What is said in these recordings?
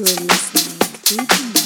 Oh, do you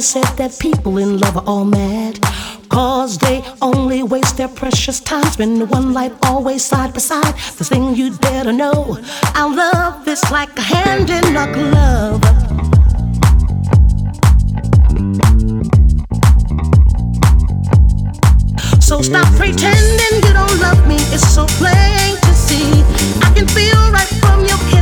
Always said that people in love are all mad. Cause they only waste their precious time spending one life always side by side. The thing you'd better know our love is like a hand in a glove. So stop pretending you don't love me, it's so plain to see. I can feel right from your kiss